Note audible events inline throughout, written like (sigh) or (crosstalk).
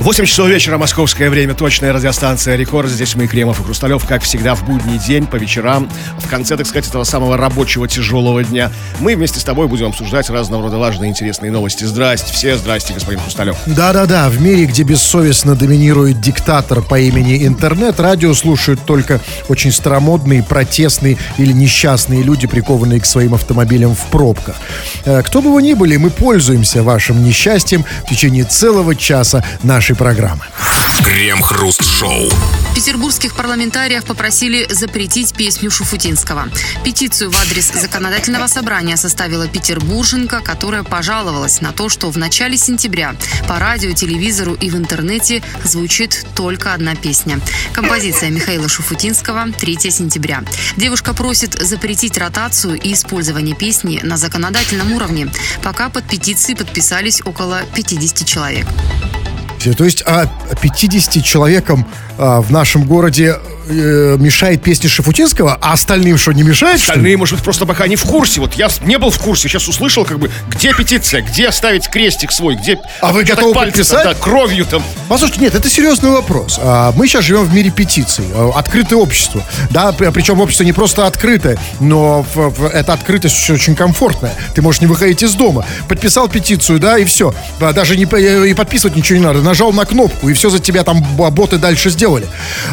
8 часов вечера, московское время, точная радиостанция «Рекорд». Здесь мы, Кремов и Хрусталев, как всегда, в будний день, по вечерам, в конце, так сказать, этого самого рабочего тяжелого дня. Мы вместе с тобой будем обсуждать разного рода важные интересные новости. Здрасте, все, здрасте, господин Хрусталев. Да-да-да, в мире, где бессовестно доминирует диктатор по имени интернет, радио слушают только очень старомодные, протестные или несчастные люди, прикованные к своим автомобилям в пробках. Э, Кто бы вы ни были, мы пользуемся вашим несчастьем в течение целого часа нашей программы. Крем-хруст-шоу. Петербургских парламентариев попросили запретить песню Шуфутинского. Петицию в адрес законодательного собрания составила петербурженка, которая пожаловалась на то, что в начале сентября по радио, телевизору и в интернете звучит только одна песня. Композиция Михаила Шуфутинского «3 сентября». Девушка просит запретить ротацию и использование песни на законодательном уровне. Пока под петицией подписались около 50 человек. То есть а, 50 человекам а, в нашем городе э, мешает песня Шафутинского, а остальным что, не мешает, что? Остальные, может быть, просто пока не в курсе. Вот я не был в курсе, сейчас услышал, как бы, где петиция, где оставить крестик свой, где... А вы готовы подписать? Да, кровью там. Послушайте, нет, это серьезный вопрос. А, Мы сейчас живем в мире петиций, а, открытое общество. Да, при- причем общество не просто открытое, но эта открытость очень- комфортная. Ты можешь не выходить из дома. Подписал петицию, да, и все. Да, Даже не, по- и подписывать ничего не надо. Нажал на кнопку, и все за тебя там боты дальше сделали.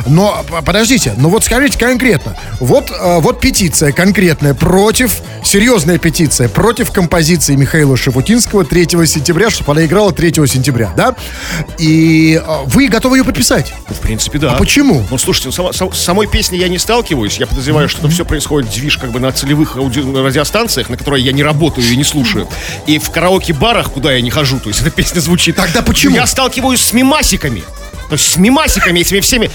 Но п- подождите, ну вот скажите конкретно. Вот, а, вот петиция конкретная против, серьезная петиция против композиции Михаила Шафутинского 3 сентября, чтобы она играла 3 сентября, да? И а, вы готовы ее подписать? В принципе, да. А почему? Ну, слушайте, ну, сам- с самой песней я не сталкиваюсь. Я подозреваю, что это все происходит движ как бы на целевых ауди- радиостанциях, на которые я не работаю и не слушаю. И в караоке-барах, куда я не хожу, то есть эта песня звучит. Тогда почему? Я сталкиваюсь с мимасиками. То есть с мимасиками, этими всеми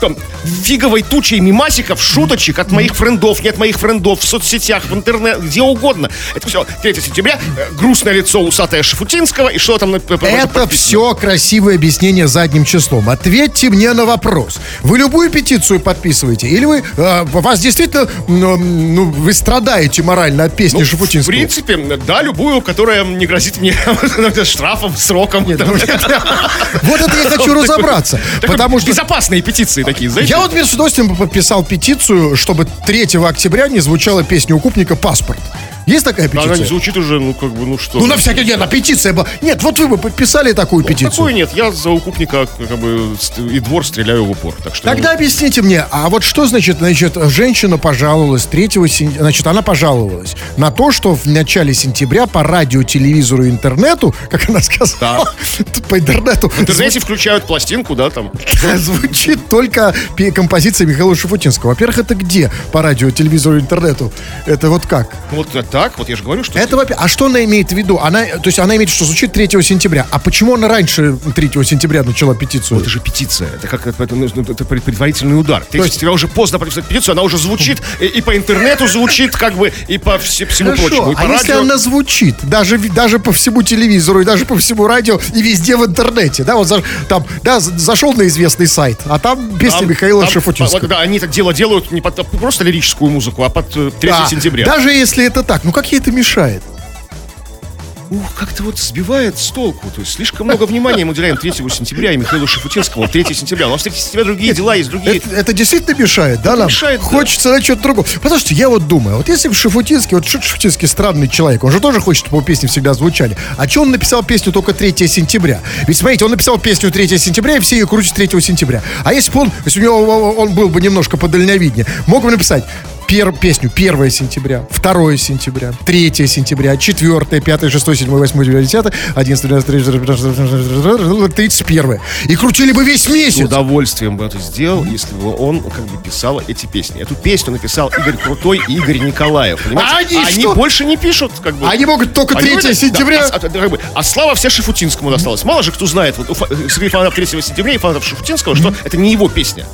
там, фиговой тучей мимасиков, шуточек от моих френдов, не от моих френдов, в соцсетях, в интернет, где угодно. Это все 3 сентября, э, грустное лицо усатое Шафутинского, и что там... Это все красивое объяснение задним числом. Ответьте мне на вопрос. Вы любую петицию подписываете? Или вы, э, вас действительно, ну, ну, вы страдаете морально от песни Ну, В Шафутинского? принципе, да, любую, которая не грозит мне (laughs) штрафом, сроком. Там. (laughs) Вот это я хочу разобраться. Потому что Безопасные петиции такие, знаете? Я вот, с удовольствием подписал петицию, чтобы 3 октября не звучала песня укупника «Паспорт». Есть такая Она не петиция? звучит уже, ну, как бы, ну что. Ну, на всякий день, на петиция была. Нет, вот вы бы подписали такую петицию. Такой нет, я за укупника как бы и двор стреляю в упор. Так что Тогда объясните мне, а вот что значит, значит, женщина пожаловалась 3 сентября, значит, она пожаловалась на то, что в начале сентября по радио, телевизору и интернету, как она сказала, по интернету, в интернете включают пластинку, да, там. (laughs) звучит только композиция Михаила Шафутинского. Во-первых, это где по радио, телевизору интернету? Это вот как? Вот так, вот я же говорю, что... Это, а что она имеет в виду? Она, то есть она имеет, что звучит 3 сентября. А почему она раньше 3 сентября начала петицию? Это же петиция. Это как это, ну, это пред- предварительный удар. То есть тебя уже поздно подписать петицию, она уже звучит и, и по интернету звучит, как бы, и по все- всему прочему. И по а если радио. она звучит, даже, даже по всему телевизору, и даже по всему радио, и везде в интернете, да, вот за- там, да, за- зашел на известный сайт, а там песня Там- Михаила там, Шафутинского. Да, они так дело делают не под просто лирическую музыку, а под э, 3 Да, сентября. Даже если это так, ну как ей это мешает? Ух, как-то вот сбивает с толку. То есть слишком много внимания мы уделяем 3 сентября и Михаилу Шафутинскому 3 сентября. У нас 3 сентября другие дела есть, другие... Это, это действительно мешает, да, нам? мешает, да. Хочется на что-то другое. Потому что я вот думаю, вот если бы Шафутинский, вот Ш- Шафутинский странный человек, он же тоже хочет, чтобы его песни всегда звучали. А что он написал песню только 3 сентября? Ведь смотрите, он написал песню 3 сентября, и все ее крутят 3 сентября. А если бы он, если у него он был бы немножко подальновиднее, мог бы написать пер, песню 1 сентября, 2 сентября, 3 сентября, 4, 5, 6, 7, 8, 9, 10, 11, 12, 13, 14, 31. И крутили бы весь С месяц. удовольствием бы это сделал, если бы он как бы писал эти песни. Эту песню написал Игорь Крутой и Игорь Николаев. Понимаете? А они они что? больше не пишут, как бы. Они могут только 3 Понимаете? сентября. Да, а, а, как бы, а слава вся Шафутинскому досталась. Мало же кто знает, вот среди фанатов 3 сентября и фанатов Шафутинского, что это не его песня.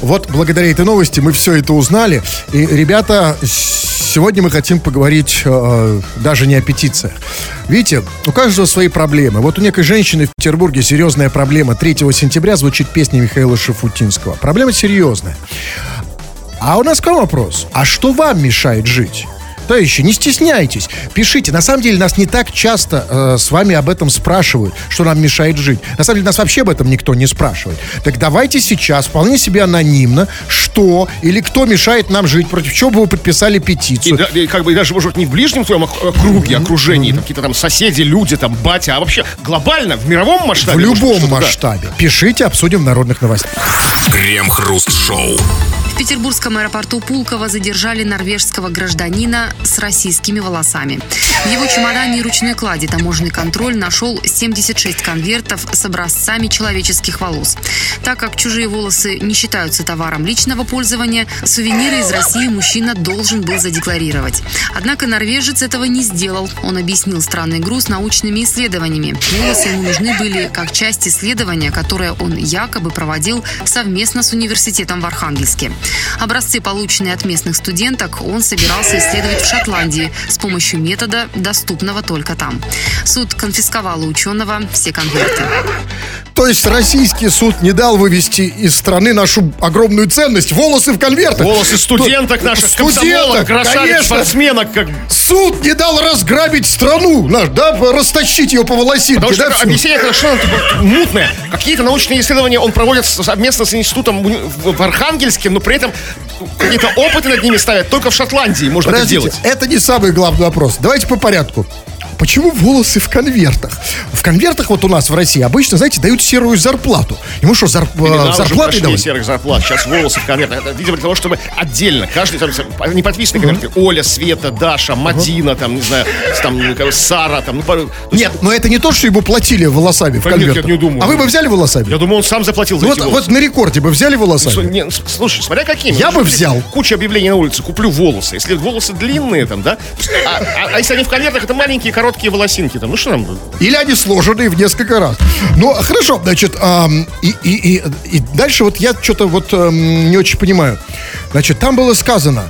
Вот благодаря этой новости мы все это узнали. И, ребята, сегодня мы хотим поговорить э, даже не о петициях. Видите, у каждого свои проблемы. Вот у некой женщины в Петербурге серьезная проблема. 3 сентября звучит песня Михаила Шафутинского. Проблема серьезная. А у нас к вам вопрос. А что вам мешает жить? Товарищи, не стесняйтесь, пишите. На самом деле нас не так часто э, с вами об этом спрашивают, что нам мешает жить. На самом деле нас вообще об этом никто не спрашивает. Так давайте сейчас вполне себе анонимно, что или кто мешает нам жить, против чего бы вы подписали И, петицию. да- и как бы даже, может не в ближнем твоем ок- круге, окружении, там какие-то там соседи, люди, там, батя, а вообще глобально, в мировом В масштабе. может, любом что-то, да. масштабе. Пишите, обсудим в народных новостях. Крем-хруст-шоу. В петербургском аэропорту Пулково задержали норвежского гражданина с российскими волосами. В его чемодане и ручной кладе таможенный контроль нашел 76 конвертов с образцами человеческих волос. Так как чужие волосы не считаются товаром личного пользования, сувениры из России мужчина должен был задекларировать. Однако норвежец этого не сделал. Он объяснил странный груз научными исследованиями. Волосы ему нужны были как часть исследования, которое он якобы проводил совместно с университетом в Архангельске. Образцы, полученные от местных студенток, он собирался исследовать в Шотландии с помощью метода, доступного только там. Суд конфисковал у ученого все конверты. То есть российский суд не дал вывести из страны нашу огромную ценность. Волосы в конвертах. Волосы студенток наших, Студенток, красавиц, конечно. спортсменок. Как... Суд не дал разграбить страну, наш, да, растащить ее по волосинке, Потому что да, всю. объяснение это совершенно типа, мутное. Какие-то научные исследования он проводит совместно с институтом в Архангельске, но при этом какие-то опыты над ними ставят только в Шотландии можно это Подождите, делать. это не самый главный вопрос. Давайте по порядку. Почему волосы в конвертах? В конвертах вот у нас в России обычно, знаете, дают серую зарплату. Ему что, зар- Времена э, зарплаты давать? серых зарплат. Сейчас волосы в конвертах. Это, видимо, для того, чтобы отдельно. Каждый, там, не подписанные конверты. Оля, Света, Даша, Мадина, там, не знаю, там, ну, Сара, там, ну, пару- Нет, но это не то, что ему платили волосами в конвертах. не думаю. А вы бы взяли волосами? Я думаю, он сам заплатил за вот, эти вот волосы. на рекорде бы взяли волосами? не, слушай, смотря какими. Я Ну, бы взял. Куча объявлений на улице, куплю волосы. Если волосы длинные, там, да? А, а- а если они в конвертах, это маленькие короткие волосинки, там. Ну что нам? Или они сложенные в несколько раз. Ну, хорошо, значит, ам, и, и, и, и дальше вот я что-то вот ам, не очень понимаю. Значит, там было сказано,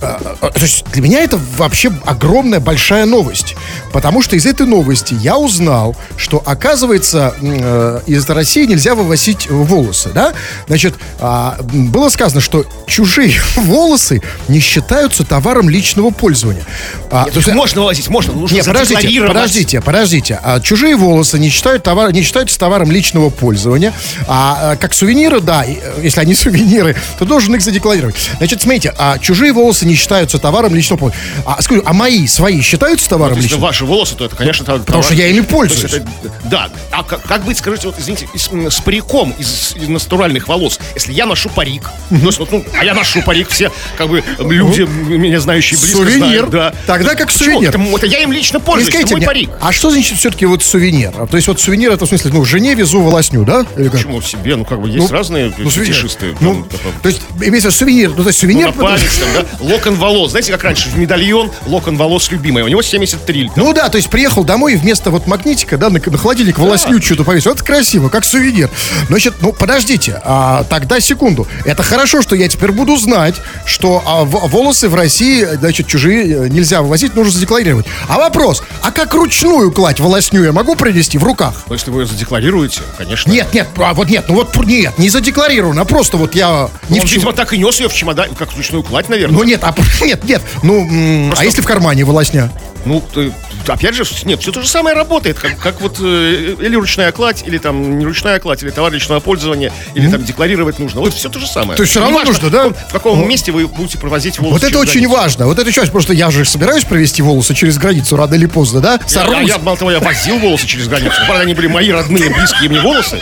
то есть для меня это вообще огромная большая новость. Потому что из этой новости я узнал, что, оказывается, э, из России нельзя вывозить волосы, да? Значит, а, было сказано, что чужие (laughs) волосы не считаются товаром личного пользования. А, то есть, можно вывозить, можно. но Нужно не, подождите, подождите, подождите. А чужие волосы не считают товар, не считаются товаром личного пользования. А, а, как сувениры, да, э, если они (laughs) сувениры, то должен их задекларировать. Значит, смотрите, а чужие волосы не считаются товаром личного пользования. А, скажу, а мои, свои считаются товаром Если личного? ваши волосы, то это, конечно, товар- Потому что я ими пользуюсь. Есть это- да. А как, как быть, скажите, вот, извините, с, с париком из, из натуральных волос? Если я ношу парик, то есть вот, ну, а я ношу парик, все как бы люди, м, меня знающие близко Сувенир. знают, да. Тогда как Почему? сувенир. Это, это я им лично пользуюсь, это скажите мой мне, парик. а что значит все-таки вот сувенир? А, То есть вот сувенир это в смысле, ну, жене везу волосню, да? Или как? Почему себе? Ну, как бы есть Ну, разные Ну, фетишисты. Ну, там, то есть, имеется в виду сувенир, ну, то есть ну, сувенир... на палец, (laughs) там, да? Локон волос. Знаете, как раньше, в медальон локон волос любимый. У него 73. Ну да, то есть приехал домой и вместо вот магнитика, да, на, на холодильник волосню что-то повесил. Это красиво, как сувенир. Значит, ну подождите, а, тогда секунду. Это хорошо, что я теперь буду знать, что а, в- волосы в России, значит, чужие э, нельзя вывозить, нужно задекларировать. А вопрос, а как ручную кладь волосню я могу принести в руках? Но если вы ее задекларируете, конечно. Нет, нет, а вот нет, ну вот нет, не задекларировано, а просто вот я не Он, в видимо, так и нес ее в чемодан, как ручную кладь, наверное. Ну нет, а (laughs) нет, нет, ну, м, а если в кармане волосня? Ну, ты- опять же, нет, все то же самое работает, как, как вот э, или ручная кладь, или там не ручная кладь, или товар личного пользования, или там декларировать нужно. Вот все то же самое. То есть всё равно Неважно, нужно, да? В каком, каком месте вы будете провозить волосы. Вот это очень границу. важно. Вот это часть, просто я же собираюсь провести волосы через границу рано или поздно, да? Я, Сорвусь. я, мало того, я возил волосы через границу. Правда, они были мои родные, близкие мне волосы.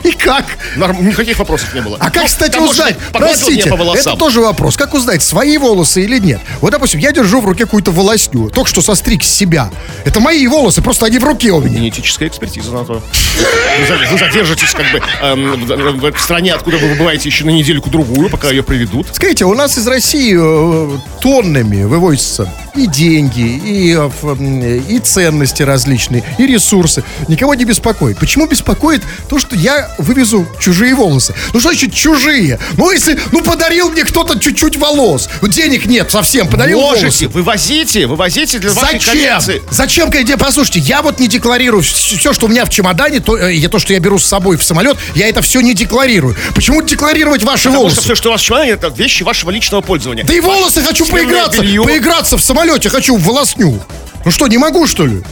(laughs) И как? Норм- никаких вопросов не было. А как, Ну, кстати, там, узнать? Простите, это тоже вопрос. Как узнать, свои волосы или нет? Вот, допустим, я держу в руке какую-то волосню, только что состриг с себя. Это мои волосы, просто они в руке у меня. Генетическая экспертиза на то. Вы, за- вы задержитесь как бы эм, в, стране, откуда вы выбываете еще на недельку-другую, пока ее приведут. Скажите, у нас из России э, тоннами вывозятся и деньги, и, э, и ценности различные, и ресурсы. Никого не беспокоит. Почему беспокоит то, что я вывезу чужие волосы. Ну, что значит чужие? Ну, если, ну, подарил мне кто-то чуть-чуть волос. Ну, денег нет совсем, подарил Можете, волосы. вывозите, вывозите для вашей Зачем? коллекции. Зачем, когда, послушайте, я вот не декларирую все, что у меня в чемодане, то, э, то, что я беру с собой в самолет, я это все не декларирую. Почему декларировать ваши Потому волосы? что все, что у вас в чемодане, это вещи вашего личного пользования. Да и волосы хочу сменное поиграться. белье. Поиграться в самолете хочу в волосню. Ну что, не могу, что ли?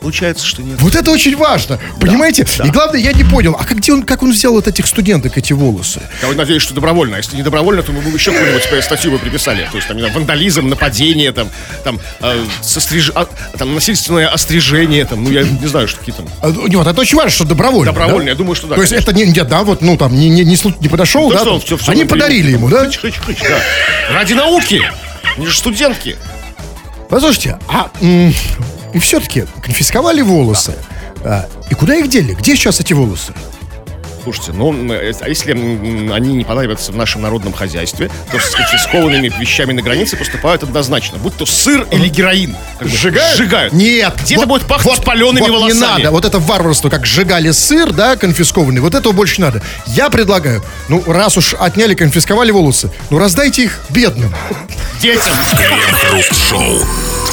Получается, что нет. Вот это очень важно, понимаете? И главное, я не понял, а как, где он, как он взял от этих студенток эти волосы? Я вот надеюсь, что добровольно. А если не добровольно, то мы бы еще какую-нибудь статью бы приписали. То есть там, не знаю, вандализм, нападение, там, там, э, состриж- а, там насильственное острижение, там, ну я не знаю, что какие там. А, ну, Нет, это очень важно, что добровольно. Добровольно, да? я думаю, что да, То есть конечно. это не, нет, да, вот, ну там, не, не, не, не подошел, Да да? что там, всё- всё Они подарили ему, да? Хыч, хыч, хыч, да. Ради науки. Они же студентки. Послушайте, а м, и все-таки конфисковали волосы. А, и куда их дели? Где сейчас эти волосы? Слушайте, ну, э, а если они не понадобятся в нашем народном хозяйстве, то с конфискованными вещами на границе поступают однозначно. Будь то сыр или героин. Как бы Сжигают. Нет. Где-то будет пахнуть палеными вот волосами. не надо. Вот это варварство, как сжигали сыр, да, конфискованный. Вот этого больше не надо. Я предлагаю, ну, раз уж отняли, конфисковали волосы, ну, раздайте их бедным. Детям. Крем-хруст-шоу.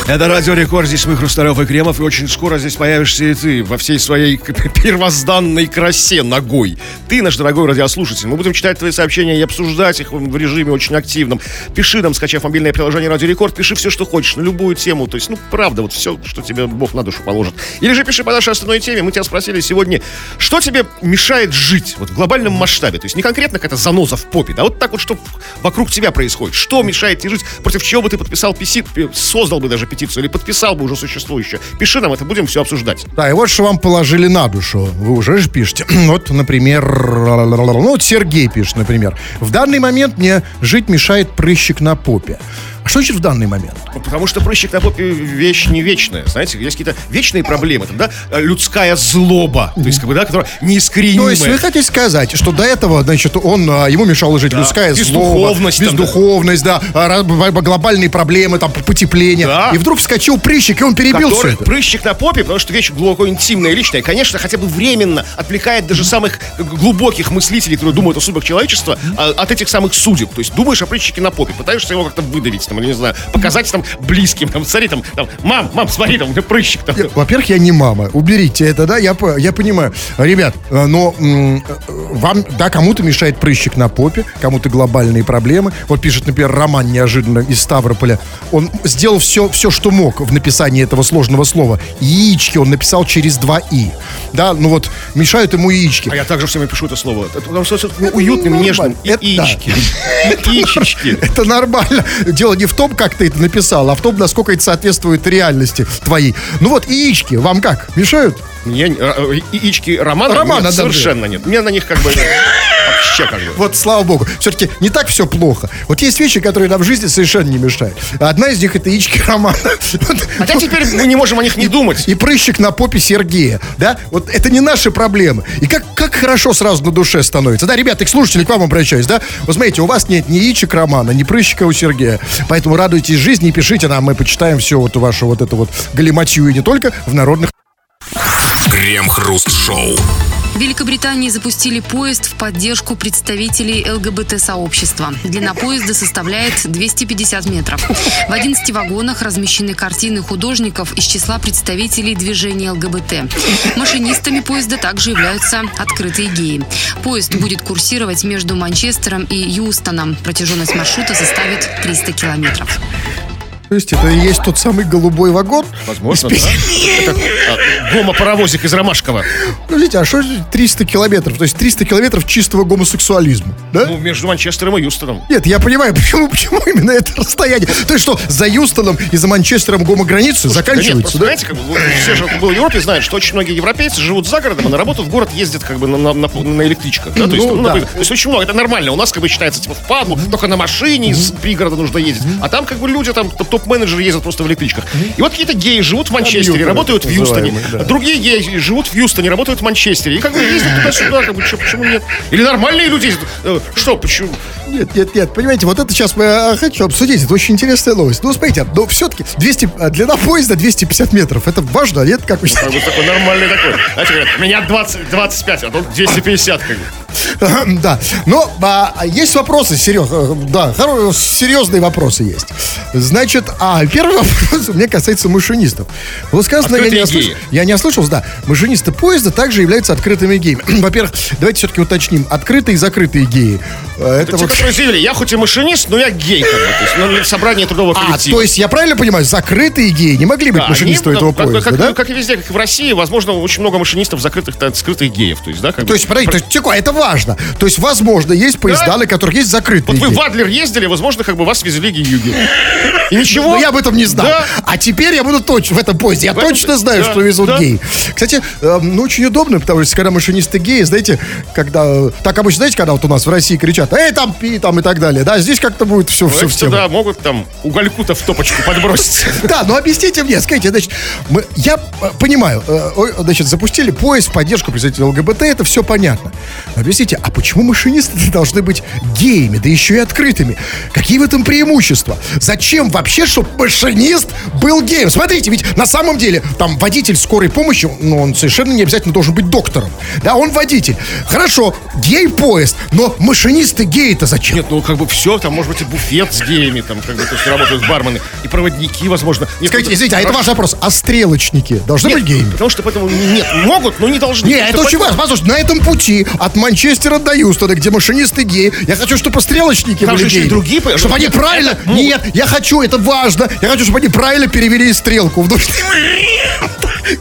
Это Радио Рекорд, здесь мы, Хрусталев и Кремов, и очень скоро здесь появишься и ты во всей своей (laughs) первозданной красе ногой. Ты, наш дорогой радиослушатель, мы будем читать твои сообщения и обсуждать их в режиме очень активном. Пиши нам, скачав мобильное приложение Радио Рекорд, пиши все, что хочешь, на любую тему, то есть, ну, правда, вот все, что тебе Бог на душу положит. Или же пиши по нашей основной теме, мы тебя спросили сегодня, что тебе мешает жить, вот в глобальном масштабе, то есть не конкретно какая-то заноза в попе, да, вот так вот, что вокруг тебя происходит, что мешает тебе жить, против чего бы ты подписал песи, создал бы даже петицию или подписал бы уже существующее. Пиши нам это, будем все обсуждать. Да, и вот что вам положили на душу. Вы уже же пишете. (clears throat) Вот, например, ну вот Сергей пишет, например. В данный момент мне жить мешает прыщик на попе. А что значит в данный момент? Ну, Потому что прыщик на попе вещь не вечная. Знаете, есть какие-то вечные проблемы. Там, да, людская злоба, то есть, как бы, да, которая неискоренимая. То есть вы хотите сказать, что до этого, значит, он, а, ему мешало жить людская бездуховность злоба, там, да. бездуховность, да, а, глобальные проблемы, там, потепление. Да. И вдруг вскочил прыщик, и он перебил все который это. прыщик на попе, потому что вещь глубоко интимная и личная, конечно, хотя бы временно отвлекает даже самых э, глубоких мыслителей, которые думают о судьбах человечества, а, от этих самых судеб. То есть думаешь о прыщике на попе, пытаешься его как-то выдавить, там, или не знаю, показать там близким, там, смотри, там, там, мам, мам, смотри, там, у меня прыщик там. Во-первых, я не мама. Уберите это, да, я, я понимаю. Ребят, э, но м, э, вам, да, кому-то мешает прыщик на попе, кому-то глобальные проблемы. Вот пишет, например, Роман неожиданно из Ставрополя. Он сделал все, все, что мог в написании этого сложного слова. Яички он написал через два «и». Да, ну вот, мешают ему яички. А я также всеми пишу это слово. Это потому что это уютным, нормально. нежным. Это да. Яички. (laughs) Яичечки. Это нормально. Дело не в том, как ты это написал, а в том, насколько это соответствует реальности твоей. Ну вот, яички вам как? Мешают? Мне э, яички Романа, Романа, нет, совершенно нет. Мне на них как бы вообще как бы. Вот, слава богу. Все-таки не так все плохо. Вот есть вещи, которые нам в жизни совершенно не мешают. Одна из них это яички Романа. (laughs) Вот. Хотя теперь мы не можем о них не думать. И прыщик на попе Сергея, да? Вот это не наши проблемы. И как, как хорошо сразу на душе становится. Да, ребята, к слушатели, к вам обращаюсь, да? Вы смотрите, у вас нет ни яичек Романа, ни прыщика у Сергея. Поэтому радуйтесь жизни и пишите нам, мы почитаем все вот вашу вот эту вот галиматью и не только в народных Крем-хруст-шоу. В Великобритании запустили поезд в поддержку представителей ЛГБТ-сообщества. Длина поезда составляет 250 метров. В 11 вагонах размещены картины художников из числа представителей движения ЛГБТ. Машинистами поезда также являются открытые геи. Поезд будет курсировать между Манчестером и Юстоном. Протяженность маршрута составит 300 километров. То есть это и есть тот самый голубой вагон? Возможно, да. Это а, гомо-паровозик из Ромашкова. Подождите, а что это 300 километров? То есть 300 километров чистого гомосексуализма, да? Ну, между Манчестером и Юстоном. Нет, я понимаю, (laughs) почему, почему именно это расстояние. То есть что, за Юстоном и за Манчестером гомограница Да нет, заканчивается, просто, да? знаете, как бы, все же, в Европе, знают, что очень многие европейцы живут за городом, а на работу в город ездят как бы на, на, на- на электричках. Да? То, есть, Ну, ну, да. то есть очень много, это нормально. У нас как бы считается типа в падлу, только на машине из пригорода нужно ездить. А там как бы люди, там топ- топ-менеджеры ездят просто в электричках. И вот какие-то геи живут в Манчестере, работают в Юстоне. Другие геи живут в Юстоне, работают в Манчестере. И как бы ездят туда-сюда, как бы, почему нет? Или нормальные люди ездят. Э, Что, почему? Нет, нет, нет, понимаете, вот это сейчас мы а, хочу обсудить. Это очень интересная новость. Ну, смотрите, но все-таки 200, а, длина поезда 250 метров. Это важно, нет? Как вы Как считаете? бы такой нормальный такой. Знаете, говорят, меня 20, 25, а тут 250 как бы. Да. Но а, есть вопросы, Серег. э, Да, серьезные вопросы есть. Значит, а первый вопрос меня касается машинистов. Вот сказано, я не, ослышал, я не ослышался, да. Машинисты поезда также являются открытыми геями. (clears throat) Во-первых, давайте все-таки уточним. Открытые и закрытые геи. Э, Это Те, вот... заявили, я хоть и машинист, но я гей, как бы, то есть, ну, на собрании трудового А, коллектива. то есть я правильно понимаю, закрытые геи не могли быть Да, машинистами они, этого ну, как, поезда, как- да? ну, как и везде, как и в России, возможно, очень много машинистов закрытых, так, скрытых геев. То есть, да, как То есть, смотрите, то есть, Тихо, это важно. То есть, возможно, есть поезда, Да. на которых есть закрытые Вот вы геи. в Адлер ездили, возможно, как бы вас везли геюги. И ничего. Но я об этом не знал. Да. А теперь я буду точно в этом поезде. Я В этом- точно знаю, да, что везут да. геи. Кстати, э, ну очень удобно, потому что когда машинисты геи, знаете, когда э, так обычно, знаете, когда вот у нас в России кричат, эй, там пи, там и так далее. Да, здесь как-то будет все, все в Эти тему. туда могут там угольку-то в топочку подбросить. (laughs) Да, ну объясните мне, скажите, значит, мы, я э, понимаю, э, значит, запустили поезд в поддержку представителей ЛГБТ, это все понятно. Но объясните, а почему машинисты (laughs) должны быть геями, да еще и открытыми? Какие в этом преимущества? Зачем вообще, чтобы машинист был геем? Смотрите, ведь на самом деле там водитель скорой помощи, ну, он совершенно не обязательно должен быть доктором. Да, он водитель. Хорошо, гей-поезд, но машинисты геи-то зачем? Нет, ну как бы все, там может быть и буфет с геями, там как бы то есть работают бармены, и проводники, возможно. Нет, Скажите, извините, а это важный вопрос. А стрелочники должны Нет, быть геями? Потому что поэтому нет, могут, но не должны. Не, Потому это что очень важно. Послушай, на этом пути от Манчестера до Юстона, где машинисты геи, я хочу, чтобы стрелочники Там были же еще и геями. другие Чтобы они нет, правильно... Нет, я хочу, это важно. Я хочу, чтобы они правильно перевели стрелку. Потому что...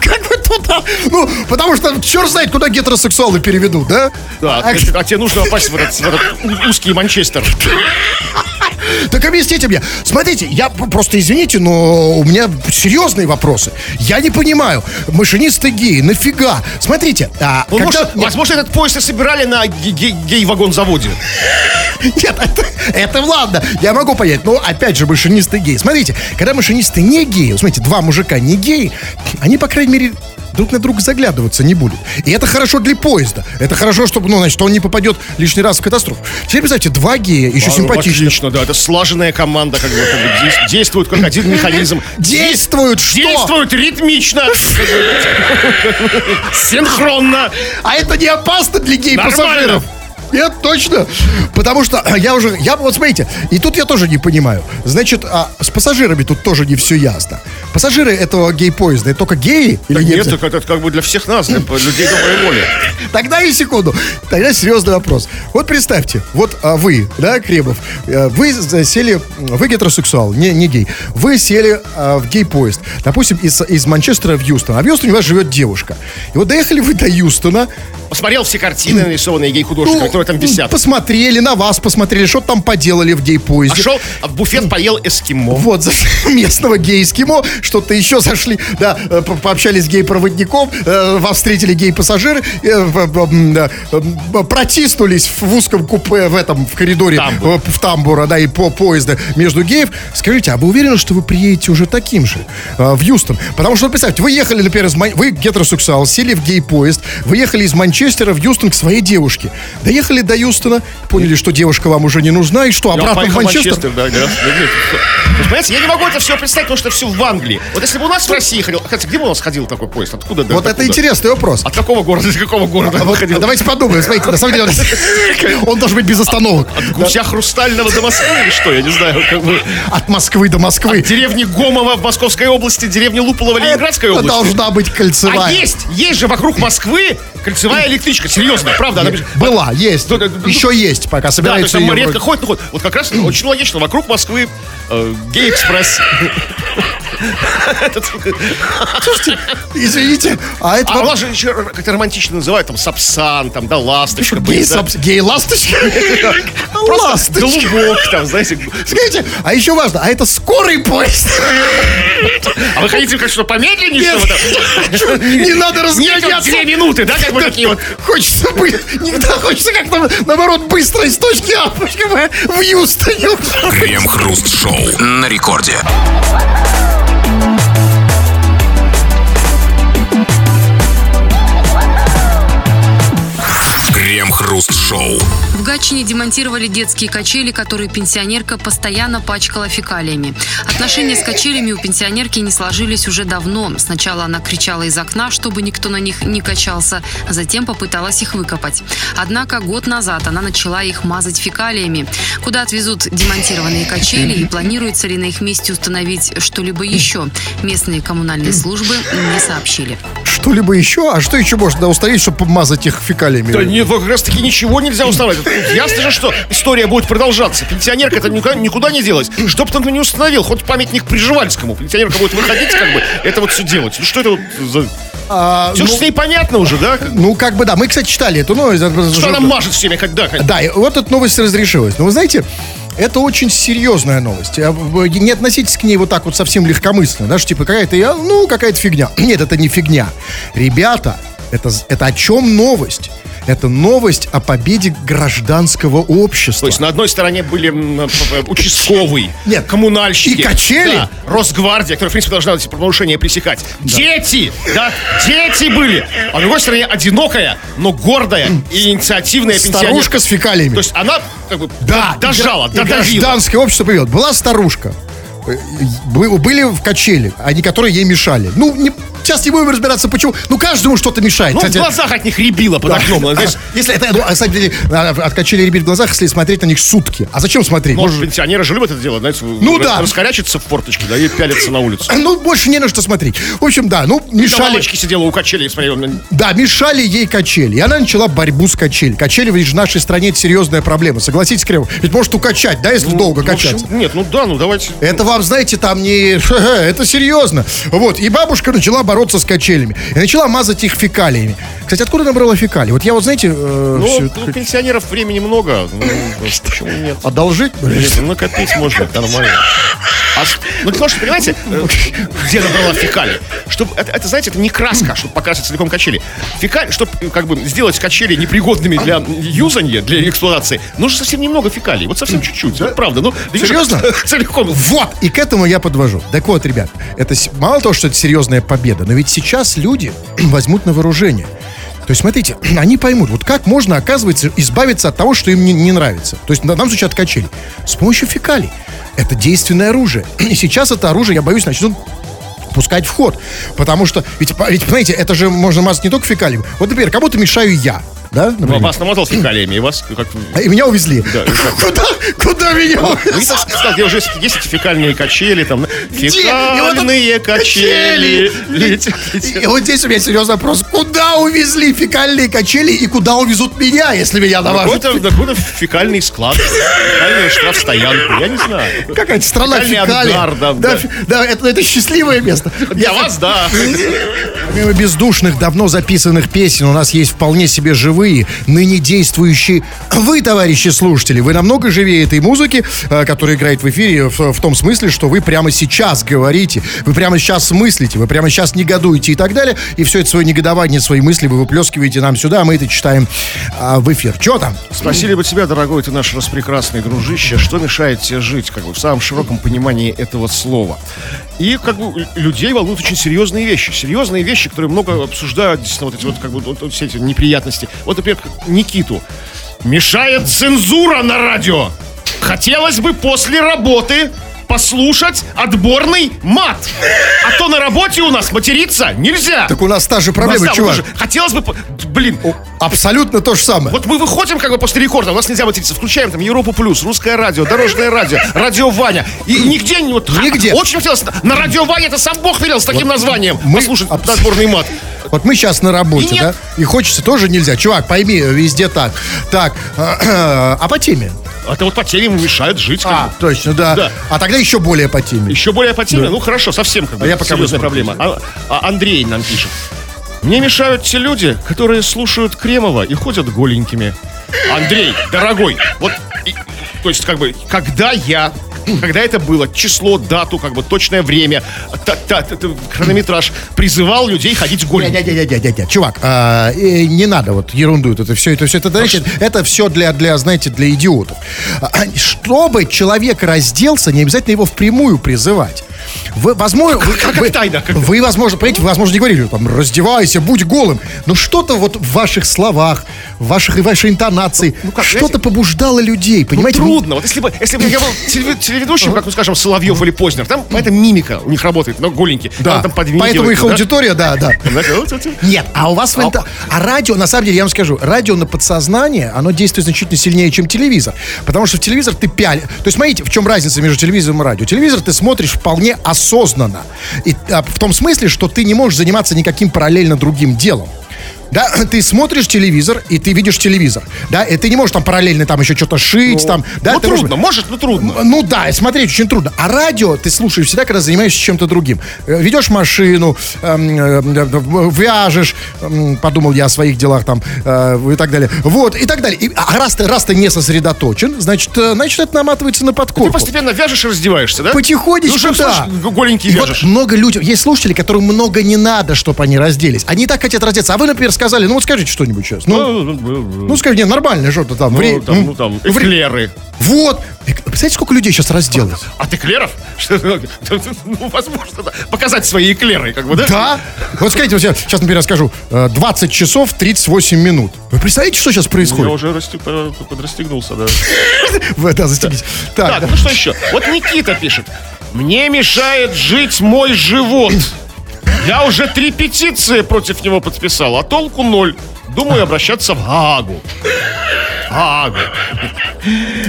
Как бы туда... Ну, потому что черт знает, куда гетеросексуалы переведут, да? Да, А, а, тебе нужно попасть в этот, в этот узкий Манчестер. (laughs) Так объясните мне. Смотрите, я просто извините, но у меня серьезные вопросы. Я не понимаю. Машинисты геи, нафига? Смотрите, а, Ну, когда- может, возможно, этот поезд и собирали на ге- ге- гей-вагон-заводе. (laughs) Нет, это, это ладно, я могу понять. Но опять же, машинисты геи. Смотрите, когда машинисты не геи, смотрите, два мужика не геи, они, по крайней мере, друг на друга заглядываться не будут. И это хорошо для поезда. Это хорошо, чтобы, ну, значит, он не попадет лишний раз в катастрофу. Теперь представьте, два гея, еще А, симпатичные. Отлично, да, это слаженная команда, как бы, действует как один механизм. Действуют что? Действуют ритмично, (laughs) синхронно. А это не опасно для гей-пассажиров? Нет, точно. Потому что я уже, я вот смотрите, и тут я тоже не понимаю. Значит, а с пассажирами тут тоже не все ясно. Пассажиры этого гей-поезда, это только геи или нет? нет, это как бы для всех нас, для (laughs) людей доброй воли. Тогда и секунду. Тогда серьезный вопрос. Вот представьте, вот а, вы, да, Кремов, э, вы за- сели, вы гетеросексуал, не, не гей. Вы сели а, в гей-поезд, допустим, из, из Манчестера в Юстон. А в Юстоне у вас живет девушка. И вот доехали вы до Юстона, Посмотрел все картины, нарисованные гей-художниками, которые там висят. посмотрели на вас, посмотрели, что там поделали в гей-поезде. Пошел а в буфет, поел эскимо. Вот, зашли (laughs) местного гей-эскимо, что-то еще зашли, да, э, по- пообщались с гей-проводником, э, вас встретили гей-пассажиры, э, протиснулись в узком купе в этом, в коридоре, Тамбур. в тамбура, да, и по поезда между геев. Скажите, а вы уверены, что вы приедете уже таким же в Юстон? Потому что, представьте, вы ехали, например, из вы гетеросексуал, сели в гей-поезд, вы ехали из Манчестера в Юстон к своей девушке. Доехали до Юстона, поняли, что девушка вам уже не нужна, и что, обратно в Манчестер? да, да. Вы понимаете, я не могу это все представить, потому что все в Англии. Вот если бы у нас в России ходил, хотя где бы у нас ходил такой поезд? Откуда? да, Вот это интересный вопрос. От какого города (laughs) до какого города А он вот, ходил? а давайте подумаем. Смотрите, на самом деле он, (laughs) он должен быть без остановок. От гуся Хрустального до Москвы или что? Я не знаю. Как бы. От Москвы до Москвы. Деревни Гомова в Московской области, деревни Луполова Ленинградской области. должна быть кольцевая. А есть, есть же вокруг Москвы кольцевая электричка, серьезно, правда. Она. Была, есть. Да, да, Еще есть, пока Да, то есть собирается там редко вроде. ходит, но ходит. Вот как раз очень логично. Вокруг Москвы э, гей-экспресс. (laughs) Этот- Извините, а это... А у нас же еще как-то романтично называют, там, Сапсан, там, да, ласточка. гей, быть, да. сапс- гей-ласточка? (laughs) Просто голубок, там, знаете. Скажите, а еще важно, а это скорый поезд? А вы хотите, как что, помедленнее? (laughs) Не надо разгоняться. две минуты, да, как бы такие вот. Хочется быть, никогда хочется как-то, наоборот, быстро из точки А в Юстоне. Крем-хруст-шоу на рекорде. Крем-хруст-шоу. В Гатчине Гатчине демонтировали детские качели, которые пенсионерка постоянно пачкала фекалиями. Отношения с качелями у пенсионерки не сложились уже давно. Сначала она кричала из окна, чтобы никто на них не качался, а затем попыталась их выкопать. Однако год назад она начала их мазать фекалиями. Куда отвезут демонтированные качели и планируется ли на их месте установить что-либо еще? Местные коммунальные службы не сообщили. Что-либо еще? А что еще можно установить, чтобы помазать их фекалиями? Да нет, как раз таки ничего нельзя устанавливать. Тут Ясно же, что история будет продолжаться. Пенсионерка это никуда, никуда не делась. Что бы там не установил, хоть памятник Приживальскому. Пенсионерка будет выходить, как бы, это вот все делать. Ну что это вот за... А, Все ну, с ней понятно уже, да? ну, как бы да. Мы, кстати, читали эту новость. Что она мажет всеми, когда? Да, и вот эта новость разрешилась. Но вы знаете, это очень серьезная новость. А, Не относитесь к ней вот так вот совсем легкомысленно, да, что типа какая-то, ну, какая-то фигня. (clears throat) Нет, это не фигня. Ребята, это, это о чем новость? Это новость о победе гражданского общества. То есть на одной стороне были п- участковый, Нет. коммунальщики. И качели. Да, Росгвардия, которая, в принципе, должна эти правонарушения пресекать. Дети! Да, дети были! А на другой стороне одинокая, но гордая и инициативная пенсионерка. Старушка с фекалиями. То есть она как бы Да, дожала, и гра- и додавила. Гражданское общество привет. Была старушка. Э, бы- Были в качели, они которые ей мешали. Ну, не, сейчас не будем разбираться, почему. Ну, каждому что-то мешает. Ну, Кстати, в глазах от них рябило под да. окном. Знаешь, Если это, ну, на а, от качели ребит в глазах, если смотреть на них сутки. А зачем смотреть? может, Может, пенсионеры же любят это делать, знаете, Ну да. раскорячиться в форточке, да, и пялиться на улицу. ну, больше не на что смотреть. В общем, да, ну, На мешали. лавочке сидела у качелей, смотрела. на- Да, мешали ей качели. И она начала борьбу с качель. Качели ведь в нашей стране это серьезная проблема. Согласитесь, Кремов? Ведь может укачать, да, если долго Ну, в общем, качаться. Нет, ну да, ну давайте. Это вам, знаете, там не... (laughs) Это серьезно. Вот. И бабушка начала бороться с качелями. И начала мазать их фекалиями. Кстати, откуда она брала фекалии? Вот я вот, знаете... э, Ну, всё- у пенсионеров времени много. Ну, (laughs) почему нет? Одолжить? Нет, ну, накопить можно, нормально. А, ну, потому что, понимаете, э, где набрала фекалий? Чтобы, это, это, знаете, это не краска, чтобы покрасить целиком качели. Фекаль, чтобы, как бы, сделать качели непригодными для юзания, для эксплуатации, нужно совсем немного фекалий. Вот совсем чуть-чуть. Вот правда. Ну, да видишь, Серьезно? (laughs) Целиком. Вот, и к этому я подвожу. Так вот, ребят, это мало того, что это серьезная победа, но ведь сейчас люди (clears throat) возьмут на вооружение. То есть, смотрите, (clears throat) они поймут, вот как можно, оказывается, избавиться от того, что им не, не нравится. То есть, на данном случае от качелей. С помощью фекалий. Это действенное оружие. (clears throat) И сейчас это оружие, я боюсь, начнут пускать в ход. Потому что, ведь, ведь, понимаете, это же можно мазать не только фекалиями. Вот, например, кому-то мешаю я. Да, Ну, например? вас намотал фекалиями, и вас как... И меня увезли. Да, Куда? Куда меня Ну, увезли? где уже есть, эти фекальные качели, там, фекальные качели. И вот здесь у меня серьезный вопрос. Куда увезли фекальные качели и куда увезут меня, если меня наважат? Какой-то, фекальный склад, фекальную штрафстоянку, я не знаю. Какая-то страна ангар, да, да, это, это счастливое место. Для вас, да. (laughs) Помимо бездушных, давно записанных песен, у нас есть вполне себе живые, ныне действующие. Вы, товарищи слушатели, вы намного живее этой музыки, э, которая играет в эфире, в, в том смысле, что вы прямо сейчас говорите, вы прямо сейчас мыслите, вы прямо сейчас негодуете и так далее. И все это свое негодование, свои мысли вы выплескиваете нам сюда, а мы это читаем а, в эфир. Че там? Спросили бы тебя, дорогой ты наш распрекрасный дружище, что мешает тебе жить, как бы в самом широком понимании этого слова. И как бы людей волнуют очень серьезные вещи. Серьезные вещи, которые много обсуждают, действительно, вот эти вот, как бы, вот, все эти неприятности. Вот, например, Никиту. Мешает цензура на радио. Хотелось бы после работы послушать отборный мат. А то на работе у нас материться нельзя. Так у нас та же проблема, да, вот чувак. Хотелось бы... Блин, Абсолютно то же самое. вот мы выходим как бы после рекорда, у нас нельзя материться, включаем там Европу Плюс, Русское радио, Дорожное радио, Радио Ваня. И нигде не вот... Нигде. Очень хотелось, на Радио Ваня это сам Бог велел с таким названием. мы послушать абс- отборный мат. Вот мы сейчас на работе, И да? И хочется тоже нельзя. Чувак, пойми, везде так. Так, (clears throat) а по теме? Это вот по теме мешают жить. А, бы. точно, да. Да. А тогда еще более по теме. Еще более по теме? Да. Ну хорошо, совсем как бы А я пока серьезная проблема. А- а Андрей нам пишет. Мне мешают те люди, которые слушают Кремова и ходят голенькими. Андрей, дорогой, вот, и- то есть, как бы, когда я, когда это было, число, дату, как бы, точное время, та- та- та- та- хронометраж, призывал людей ходить голенькими. Дядя-дядя-дядя, чувак, а, э, не надо вот ерунду это все, это все, это, знаете, это все для, для, знаете, для идиотов. А, Чтобы человек разделся, не обязательно его впрямую призывать. Вы, возможно, вы, как вы- тайна, как- вы, возможно, понимаете, вы, возможно, не говорили, там, раздевайся, будь голым. Но что-то вот в ваших словах, в ваших, в вашей интонации, ну как, что-то побуждало людей, Ну, понимаете? трудно. Вот если бы, если бы я был телеведущим, как, ну, скажем, Соловьев или Познер, там это мимика у них работает, но голенький. Да, поэтому их аудитория, да, да. (laughs) Нет, а у вас в инта- А радио, на самом деле, я вам скажу, радио на подсознание, оно действует значительно сильнее, чем телевизор. Потому что в телевизор ты пяль... То есть, смотрите, в чем разница между телевизором и радио? Телевизор ты смотришь вполне осознанно. И, а, в том смысле, что ты не можешь заниматься никаким параллельно другим делом. Да, (clears throat) ты смотришь телевизор, и ты видишь телевизор. Да, и ты не можешь там параллельно там еще что-то шить, там. Да, Ну, ты можешь- трудно, может, но трудно. ну да, и смотреть очень трудно. А радио ты слушаешь всегда, когда занимаешься чем-то другим. Э, Ведешь машину, эм, э, э, вяжешь, эм, подумал я о своих делах там э, и так далее. Вот, и так далее. И, а раз ты, раз ты не сосредоточен, значит, э, значит, это наматывается на Ты подкорку. постепенно вяжешь и раздеваешься, да? Потихонечку, Ну, да. голенький И вот вяжешь. много людей, есть слушатели, которым много не надо, чтобы они разделись. Они так хотят раздеться. А вы, например, сказали, ну вот скажите что-нибудь сейчас. Ну, ну скажи, не, нормально что-то там. Вре- Ну, там, ну, там, Вре- эклеры. Вот. Представляете, сколько людей сейчас разделось? От эклеров? Что, Ну, возможно, да. Показать свои эклеры, как бы, да? Да. Вот скажите, вот я сейчас, например, я скажу, э, 20 часов 38 минут. Вы представляете, что сейчас Я происходит? уже расти- по- подрастегнулся, да. (laughs) Вы, да, застегнитесь. Так, ну что еще? Вот Никита пишет. Мне мешает жить мой живот. Я уже три петиции против него подписал, а толку ноль. Думаю обращаться в Гаагу. Гаагу.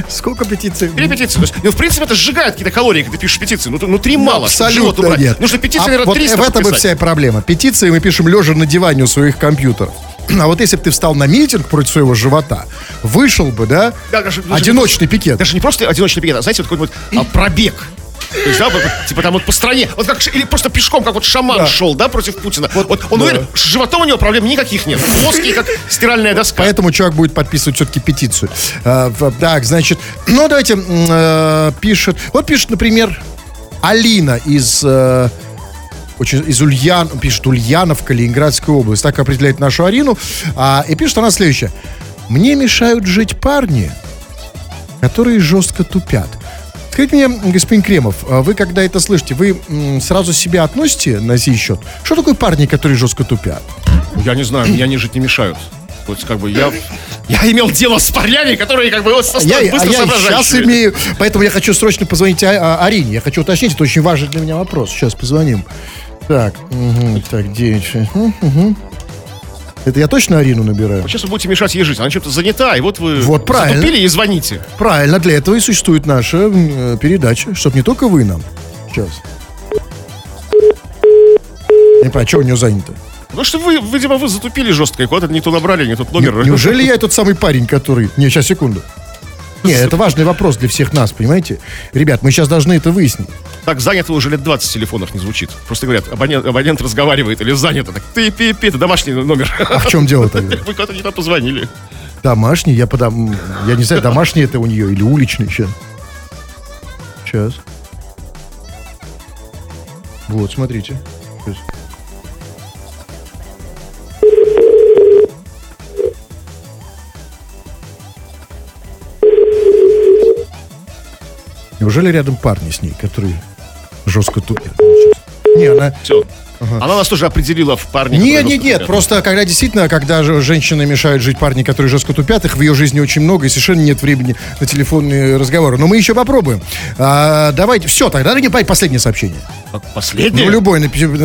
сколько петиций? Три петиции. То есть, ну, в принципе, это сжигает какие-то калории, когда ты пишешь петиции. Ну, ну три мало, чтобы живот Абсолютно нет. Нужно петиции, А наверное, вот 300 в этом и подписать. вся и проблема. Петиции мы пишем лежа на диване у своих компьютеров. (clears throat) А вот если бы ты встал на митинг против своего живота, вышел бы, да, Да, даже- даже- одиночный пикет. Даже не просто одиночный пикет, а, знаете, вот какой-нибудь а, пробег. То есть, да, вот, типа там вот по стране, вот как, или просто пешком, как вот шаман Да. шел, да, против Путина. Вот, он уверен, с животом у него проблем никаких нет. Плоский, как стиральная доска. Поэтому человек будет подписывать все-таки петицию. А, так, значит, ну давайте э, пишет. Вот пишет, например, Алина из э, очень, из Ульян, пишет Ульяновка, Ленинградская область, так определяет нашу Арину. А, и пишет она следующее. Мне мешают жить парни, которые жестко тупят. Скажите мне, господин Кремов, а вы когда это слышите, вы сразу себя относите на сей счет? Что такое парни, которые жестко тупят? Я не знаю, меня они жить не мешают. То есть, как бы, я, я имел дело с парнями, которые, как бы, Я, быстро а я сейчас имею, поэтому я хочу срочно позвонить А- А- Арине. Я хочу уточнить, это очень важный для меня вопрос. Сейчас позвоним. Так, мгм, так, 9, 6. Это я точно Арину набираю? Сейчас вы будете мешать ей жить. Она чем-то занята, и вот вы Вот правильно. затупили и звоните. Правильно, для этого и существует наша э, передача, чтобы не только вы нам. Сейчас. Не понимаю, что у нее занято? Ну что вы, видимо, вы затупили жестко, и куда-то не то набрали, не тот номер. Неужели я тот самый парень, который... Не, сейчас, секунду. (laughs) Не, это важный вопрос для всех нас, понимаете? Ребят, мы сейчас должны это выяснить. Так занято уже лет 20 в телефонах не звучит. Просто говорят, абонент, абонент разговаривает или занято. Так, ты пи пи это домашний номер. А в чем дело тогда? (laughs) Вы куда-то не там позвонили. Домашний, я подам... Я не знаю, домашний это у нее или уличный сейчас. Сейчас. Вот, смотрите. Сейчас. Неужели рядом парни с ней, которые жестко тупят? (laughs) Не, она... Все. Она нас тоже определила в парне. Нет, нет, нет, просто когда действительно, когда же женщины мешают жить парни, которые жестко тупят, их в ее жизни очень много, и совершенно нет времени на телефонные разговоры. Но мы еще попробуем. А, давайте, все, тогда давайте последнее сообщение. Так, Последнее? Ну, любое,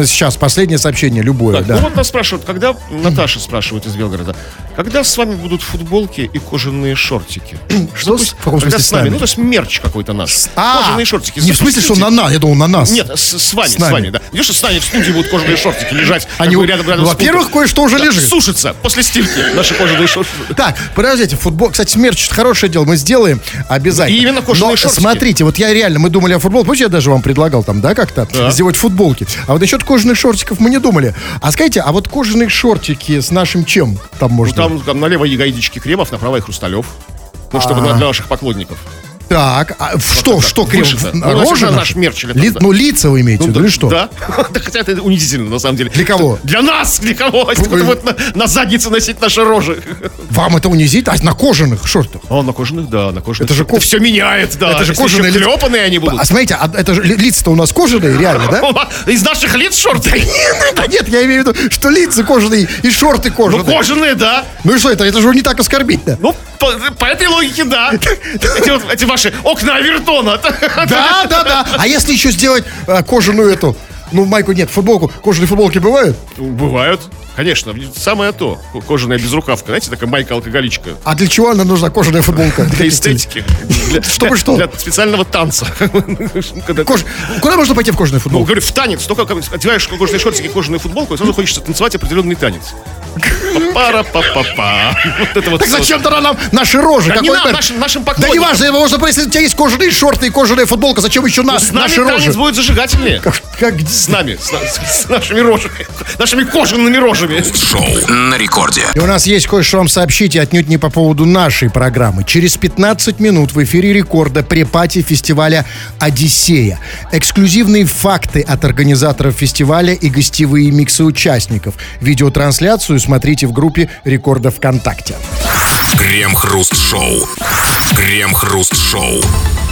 сейчас, последнее сообщение, любое, Так, да. ну вот нас спрашивают, когда, Наташа спрашивает из Белгорода, когда с вами будут футболки и кожаные шортики? (clears throat) Что с- в каком смысле с нами? с нами? Ну, то есть мерч какой-то наш. А, кожаные шортики. Не в смысле, что на нас, я думал, на нас. Нет, с, с вами, С с, вами, да. Видишь, с нами в студии будут кожаные шортики лежать. Они, как бы рядом, рядом ну, во-первых, кое-что уже Да, лежит. Сушится после стирки наши кожаные шортики. Так, подождите, футбол, кстати, мерч, это хорошее дело, мы сделаем обязательно. И именно кожаные Но шортики. смотрите, вот я реально, мы думали о футболе, помните, я даже вам предлагал там, да, как-то Да. сделать футболки. А вот насчет кожаных шортиков мы не думали. А скажите, а вот кожаные шортики с нашим чем там Ну, можно? там, там налево ягодички кремов, направо и хрусталев. Ну, чтобы А. для наших поклонников. Так, а в что, что крем? Вышито. В- Ну, значит, Рожа наш мерч или Ли-. Ну, лица вы имеете в виду, или что? (laughs) Да. Хотя это унизительно, на самом деле. Для кого? Для нас, для кого? Вы- вот на, на заднице носить наши рожи. (laughs) Вам это унизит? А на кожаных шортах? О, на кожаных, да, на кожаных. Это же ко- все меняет, да. это же кожаные лица. клепанные они будут. А смотрите, а это же ли- лица-то у нас кожаные, реально, да? (laughs) Из наших лиц шорты? Да нет, я имею в виду, что лица кожаные и шорты Ну, кожаные. кожаные, да. Ну и что это? Это же не так оскорбительно. Ну, по, по этой логике, да. Эти, вот, эти ваши окна Авертона. Да, да, да. А если еще сделать э, кожаную эту, ну, майку нет, футболку, кожаные футболки бывают? Бывают. Конечно, самое то. Кожаная безрукавка, знаете, такая майка-алкоголичка. А для чего она нужна кожаная футболка? Для эстетики. (laughs) Чтобы что? Для специального танца. (laughs) Кож- Куда можно пойти в кожаную Ну, футболку? говорю, в танец. Только одеваешь кожаные шортики и кожаную футболку, и сразу хочется танцевать определенный танец. пара па па па Вот это вот. Так зачем тогда нам наши рожи? Да не нам, нашим, нашим Да поклонникам. не важно, можно просто, если у тебя есть кожаные шорты и кожаная футболка, зачем еще на, С нами наши танец рожи? будет зажигательнее. Как, С нами, с нашими рожами. Нашими кожаными рожами. Шоу на рекорде. И у нас есть кое-что вам сообщить, и отнюдь не по поводу нашей программы. Через 15 минут в эфире рекорда при пати фестиваля «Одиссея». Эксклюзивные факты от организаторов фестиваля и гостевые миксы участников. Видеотрансляцию смотрите в группе рекорда ВКонтакте. Крем-хруст-шоу. Крем-хруст-шоу.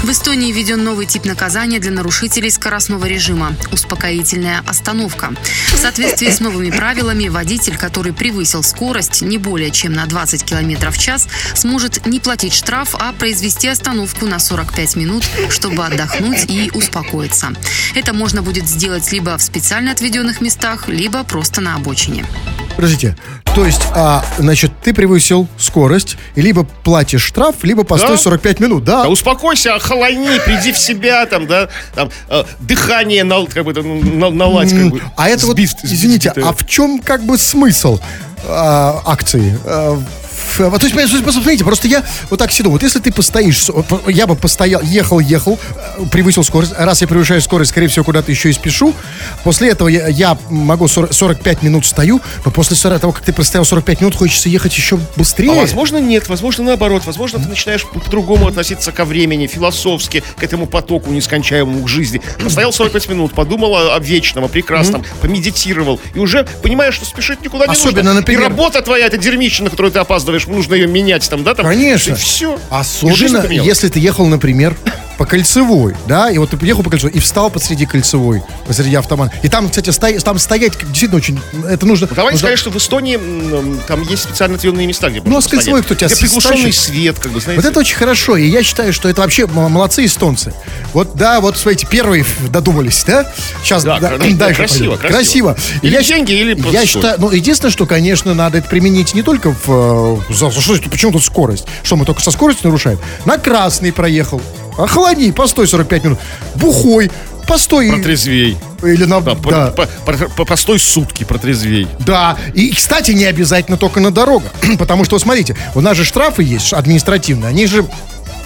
В Эстонии введен новый тип наказания для нарушителей скоростного режима – успокоительная остановка. В соответствии с новыми правилами, водитель, который превысил скорость не более чем на 20 км в час, сможет не платить штраф, а произвести остановку на 45 минут, чтобы отдохнуть и успокоиться. Это можно будет сделать либо в специально отведенных местах, либо просто на обочине. Подождите, то есть, а, значит, ты превысил скорость, и либо платишь штраф, либо постой Да. 45 минут, да? Да успокойся, охолони, приди в себя, там, да, там, э, дыхание нал- как бы, там, на- наладь, как бы. А это вот, Сбив- извините, сбитое. а в чем как бы смысл а, акции? А, в- а, то есть, посмотрите, просто я вот так сиду. Вот если ты постоишь, вот я бы постоял, ехал, ехал, э, превысил скорость. Раз я превышаю скорость, скорее всего, куда-то еще и спешу. После этого я, я могу 40 45 минут стою, но после 40 того, как ты простоял 45 минут, хочется ехать еще быстрее. А возможно нет, возможно наоборот, возможно ты начинаешь по- по-другому относиться ко времени, философски, к этому потоку нескончаемому к жизни. Постоял 45 минут, подумал о, о вечном, о прекрасном, помедитировал, и уже понимаешь, что спешить никуда не Особенно, нужно. например- И работа твоя, эта дерьмища, на которую ты опаздываешь, нужно ее менять там, да? Там, Конечно. И все. Особенно, если ты ехал, например, по кольцевой, да, и вот ты ехал по кольцевой и встал посреди кольцевой, посреди автомата. И там, кстати, стоя- там стоять действительно очень, это нужно... Давай нужно- сказать, что в Эстонии там есть специально отведенные места, где Ну, а с кольцевой стоять. кто тебя Где приглушенный свет, как бы, знаете. Вот это очень хорошо, и я считаю, что это вообще молодцы эстонцы. Вот, да, вот, смотрите, первые додумались, да? Сейчас Да, да, кра- да, дальше красиво, красиво. Красиво. Или я деньги, или просто Я считаю, ну, единственное, что, конечно, надо это применить не только в... э, За, за что, почему тут скорость? Что, мы только со скоростью нарушаем? На красный проехал. Охлади, постой 45 минут. Бухой, постой. Протрезвей. Или на... Да, Да, по- по- по- по- постой сутки, протрезвей. да, и, кстати, не обязательно только на дорогах. (clears throat) Потому что, смотрите, у нас же штрафы есть административные, они же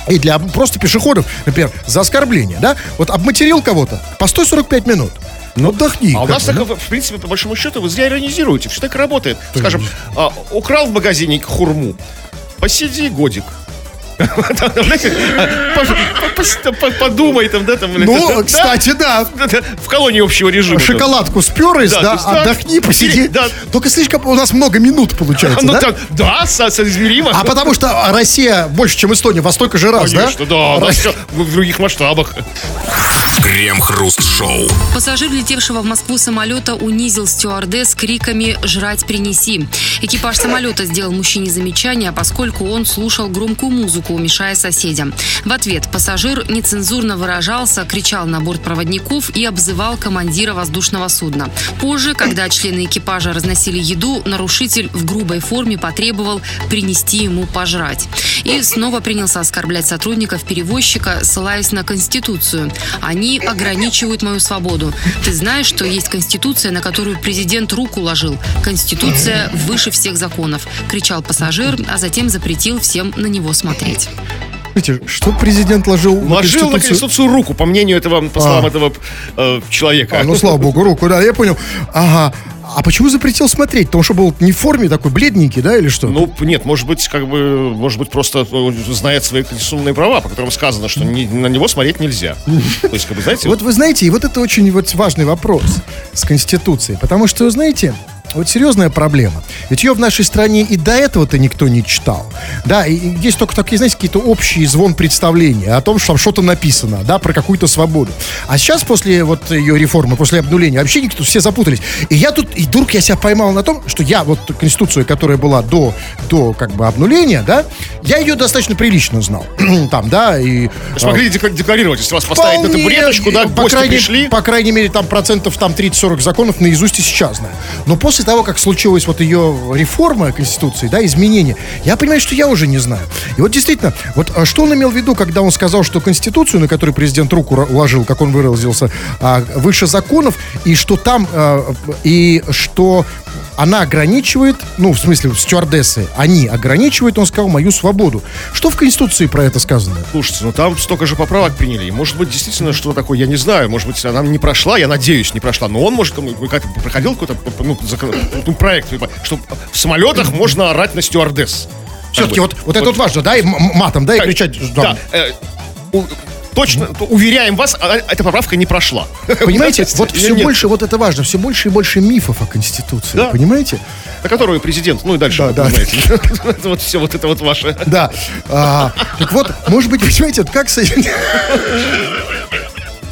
и для просто пешеходов, например, за оскорбление, да? Вот обматерил кого-то, постой 45 минут. Ну, отдохни. А у нас так, ну. в принципе, по большому счету, вы зря иронизируете. Все так и работает. Скажем, а, украл в магазине хурму. Посиди годик. Подумай там, да, там. Ну, да, кстати, да. да, да, В колонии общего режима. Шоколадку сперлись, Да, да, да, отдохни, посиди. да. Только слишком у нас много минут получается, Ну, да? да, со- соизмеримо. А потому что Россия больше, чем Эстония, во столько же раз, Конечно, да, да? у нас всё в других масштабах. Крем-хруст-шоу. Пассажир, летевшего в Москву самолета, унизил стюардесс криками «Жрать принеси». Экипаж самолета сделал мужчине замечание, поскольку он слушал громкую музыку, мешая соседям. В ответ пассажир нецензурно выражался, кричал на бортпроводников и обзывал командира воздушного судна. Позже, когда члены экипажа разносили еду, нарушитель в грубой форме потребовал принести ему пожрать. И снова принялся оскорблять сотрудников перевозчика, ссылаясь на Конституцию. Они ограничивают мою свободу. Ты знаешь, что есть Конституция, на которую президент руку ложил. Конституция выше всех законов. Кричал пассажир, а затем запретил всем на него смотреть. Смотрите, что президент ложил, Ложил на Конституцию? Конституцию руку, по мнению этого, по словам А. этого э, человека. А, ну, слава богу, руку, да, я понял. Ага. А почему запретил смотреть? Потому что был не в форме такой, бледненький, да, или что? Ну, нет, может быть, как бы, может быть, просто э, знает свои конституционные права, по которым сказано, что не- на него смотреть нельзя. То есть, как бы, знаете, Вот вы знаете, и вот это очень вот важный вопрос с Конституцией. Потому что, знаете, вот серьезная проблема. Ведь ее в нашей стране и до этого-то никто не читал. Да, и есть только такие, знаете, какие-то общие звон представления о том, что там что-то написано, да, про какую-то свободу. А сейчас, после вот ее реформы, после обнуления, вообще никто, все запутались. И я тут, и вдруг я себя поймал на том, что я вот Конституцию, которая была до, до как бы обнуления, да, я ее достаточно прилично знал. (clears throat) Там, да, и... смогли деклар- декларировать, если вас поставить на табуреточку, да, по крайней, пришли. По крайней мере, там процентов там 30-40 законов наизусть и сейчас знаю. Но после того, как случилась вот ее реформа Конституции, да, изменения, я понимаю, что я уже не знаю. И вот действительно, вот а что он имел в виду, когда он сказал, что Конституцию, на которую президент руку уложил, как он выразился, а, выше законов, и что там, а, и что она ограничивает, ну, в смысле, стюардессы, они ограничивают, он сказал, мою свободу. Что в Конституции про это сказано? Слушайте, ну там столько же поправок приняли. Может быть, действительно, что такое, я не знаю. Может быть, она не прошла, я надеюсь, не прошла. Но он, может, там, как проходил какой-то ну, закон- ну, проект, типа, что в самолетах можно орать на стюардесс. Все-таки вот, вот это вот важно, да, и матом, да, и кричать. Да, э, у- точно, то уверяем вас, а- эта поправка не прошла. (laughs) Понимаете, вот все нет? больше, вот это важно, все больше и больше мифов о Конституции, Да. понимаете? На которую президент, ну и дальше, Да, вы да. (laughs) Это вот все, вот это вот ваше. Да. А, так вот, может быть, (laughs) понимаете, вот как с этим... Ну,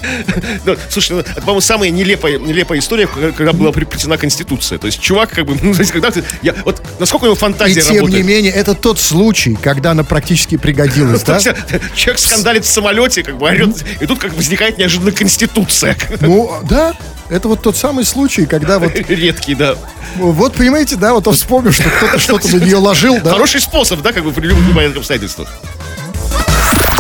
(laughs) Слушай, ну, это, по-моему, самая нелепая, нелепая история, когда была приплетена Конституция. То есть чувак, как бы, (laughs) ну, знаете, когда ты, я, вот насколько у него И фантазия тем работает. не менее, это тот случай, когда она практически пригодилась, (laughs) да? Человек скандалит в самолете, как бы орет, и тут как бы возникает неожиданно Конституция. Ну, да, это вот тот самый случай, когда вот, Редкий, да. вот понимаете, да, вот он вспомнил, что кто-то что-то на нее ложил, да? Хороший способ, да, как бы при любых обстоятельствах.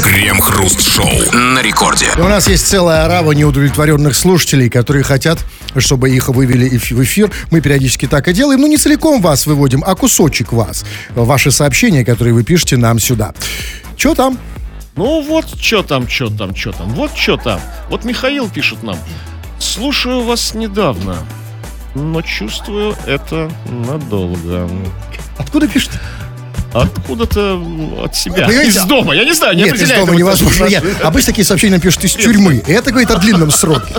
Крем-хруст-шоу на рекорде. И у нас есть целая орава неудовлетворенных слушателей, которые хотят, чтобы их вывели в эфир. Мы периодически так и делаем. Ну, не целиком вас выводим, а кусочек вас. Ваши сообщения, которые вы пишете нам сюда. Че там? Ну вот, что там, что там, что там, вот что там. Вот Михаил пишет нам. Слушаю вас недавно, но чувствую это надолго. Откуда пишет? Откуда-то от себя. Понимаете, Из дома. Я не знаю, не Нет, из дома невозможно. Нет, обычно такие сообщения пишут из тюрьмы. И это говорит о длинном сроке.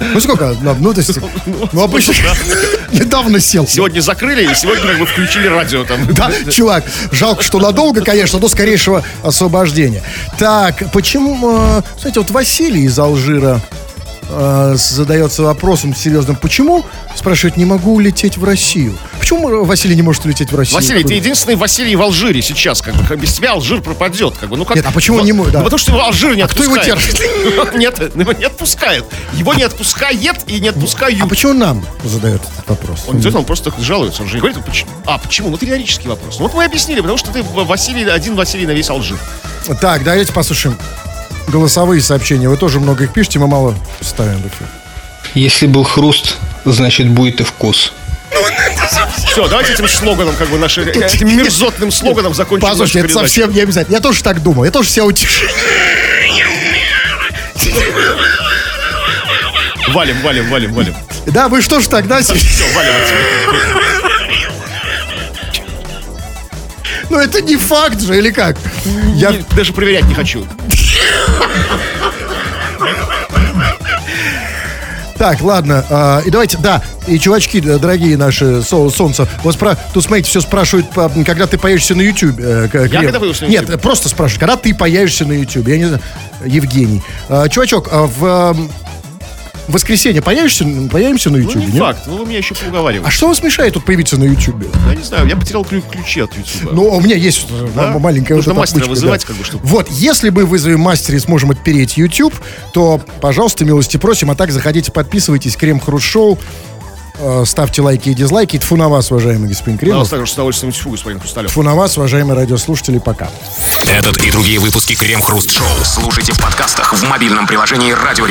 Ну сколько? Ну, ну, то есть, (laughs) ну, обычно (laughs) недавно сел. Сегодня закрыли, и сегодня как бы включили радио там. Да, чувак, жалко, что надолго, конечно, но скорейшего освобождения. Так, почему, э, знаете, вот Василий из Алжира э, задается вопросом серьезным, почему, спрашивает, не могу улететь в Россию? Почему Василий не может улететь в Россию? Василий, ты единственный Василий в Алжире сейчас, как бы как без тебя Алжир пропадет, как бы. Ну как? Нет, а почему Ну, не мой, да. ну, потому что его Алжир не А кто его отпускает. (laughs) Нет, его не отпускает. Его не отпускает и не отпускают. А почему нам задает этот вопрос? Он идет, он просто жалуется, он же не говорит, почему. А, почему? Ну, это риторический вопрос. Ну, вот мы объяснили, потому что ты Василий, один Василий на весь Алжир. Так, давайте послушаем голосовые сообщения. Вы тоже много их пишете, мы мало ставим в эфир. Если был хруст, значит будет и вкус. Все, давайте этим слоганом, как бы, нашим, этим мерзотным слоганом закончим Послушайте, это передачу. совсем не обязательно. Я тоже так думал, я тоже себя утешу. Валим, валим, валим, валим. Да, вы что ж тогда... Все, валим отсюда. Ну это не факт же, или как? Я... Не- Даже проверять не хочу. Так, ладно, а, и давайте, да, и чувачки, д- дорогие наши, со- солнце, вот спра... тут, смотрите, все спрашивают, когда ты появишься на YouTube. э, к- Крем. когда появлюсь на Нет, YouTube? просто спрашивают, когда ты появишься на YouTube, я не знаю, Евгений. А, чувачок, а в воскресенье появишься, появимся на Ну, YouTube, не нет? факт, ну вы меня еще А поуговариваете. что вас мешает тут появиться на YouTube? Я не знаю, я потерял клю- ключи от YouTube. Ну, у меня есть э, Да? м- маленькая Нужно вот эта мастера отмычка, вызывать, да. как бы, чтобы- Вот, если мы вызовем мастера и сможем отпереть YouTube, то, пожалуйста, милости просим, а так заходите, подписывайтесь, Крем Хруст Шоу, э, ставьте лайки и дизлайки. Тфу на вас, уважаемый господин Кремов. вас также с удовольствием тьфу, господин Хрусталев. Тфу на вас, уважаемые радиослушатели, пока. Этот и другие выпуски Крем-хруст-шоу слушайте в подкастах в мобильном приложении Радио.